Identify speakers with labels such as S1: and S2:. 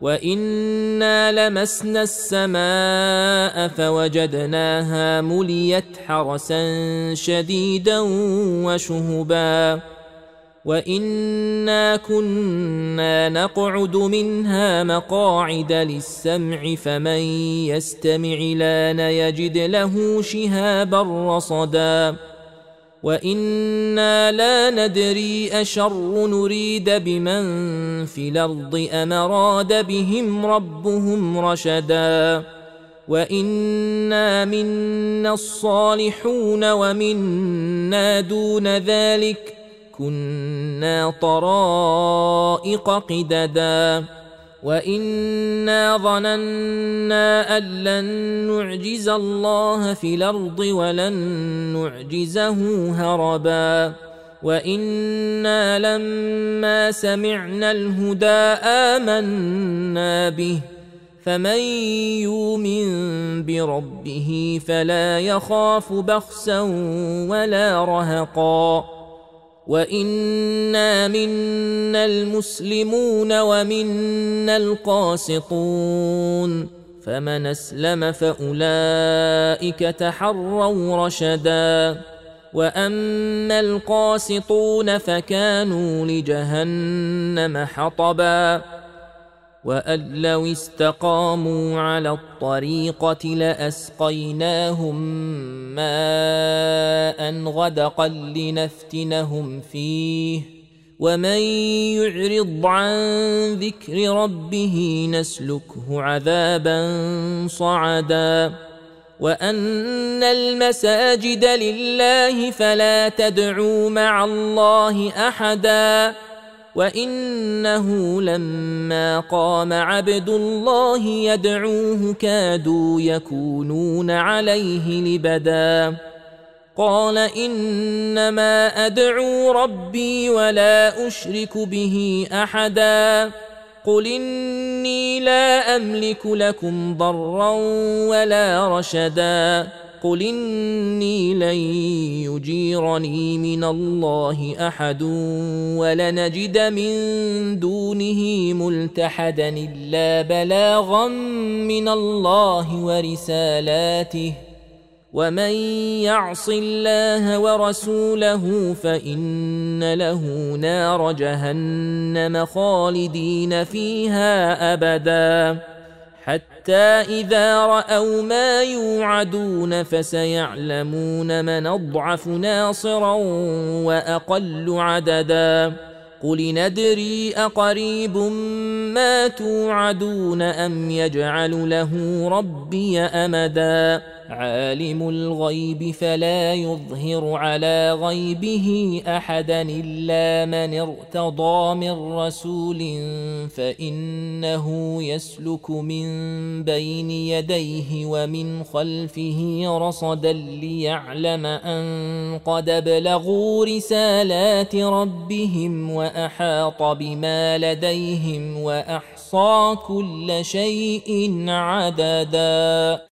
S1: وانا لمسنا السماء فوجدناها مليت حرسا شديدا وشهبا وانا كنا نقعد منها مقاعد للسمع فمن يستمع لأن يجد له شهابا رصدا وأنا لا ندري اشر نريد بمن في الأرض ام اراد بهم ربهم رشدا وانا منا الصالحون ومنا دون ذلك كنا طرائق قددا وانا ظننا ان لن نعجز الله في الأرض ولن نعجزه هربا وأنا لما سمعنا الهدى امنا به فمن يؤمن بربه فلا يخاف بخسا ولا رهقا وانا منا المسلمون ومنا القاسطون فمن اسلم فاولئك تحروا رشدا واما القاسطون فكانوا لجهنم حطبا وان لو استقاموا على الطريقة لاسقيناهم ماء غدقا لنفتنهم فيه ومن يعرض عن ذكر ربه نسلكه عذابا صعدا وان المساجد لله فلا تدعوا مع الله احدا وانه لما قام عبد الله يدعوه كادوا يكونون عليه لبدا قال انما ادعو ربي ولا اشرك به احدا قل اني لا املك لكم ضرا ولا رشدا قل إني لن يجيرني من الله أحد ولنجد من دونه ملتحدا إلا بلاغا من الله ورسالاته ومن يعص الله ورسوله فإن له نار جهنم خالدين فيها أبدا حتى إذا رأوا ما يوعدون فسيعلمون من أضعف ناصرا وأقل عددا. قل ندري أقريب ما توعدون أم يجعل له ربي أمدا. عالم الغيب فلا يظهر على غيبه أحدا إلا من ارتضى من رسول فإنه يسلك من بين يديه ومن خلفه رصدا ليعلم أن قد ابلغوا رسالات ربهم وأحاط بما لديهم وأحصى كل شيء عددا.